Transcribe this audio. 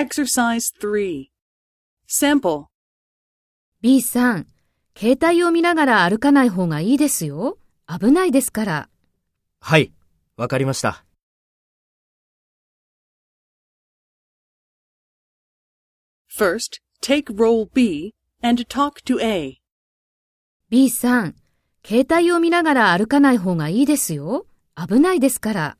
Exercise 3. Sample. B さん、携帯を見ながら歩かない方がいいですよ。危ないですから。はい、わかりました。First, take role B and talk to A. B さん、携帯を見ながら歩かない方がいいですよ。危ないですから。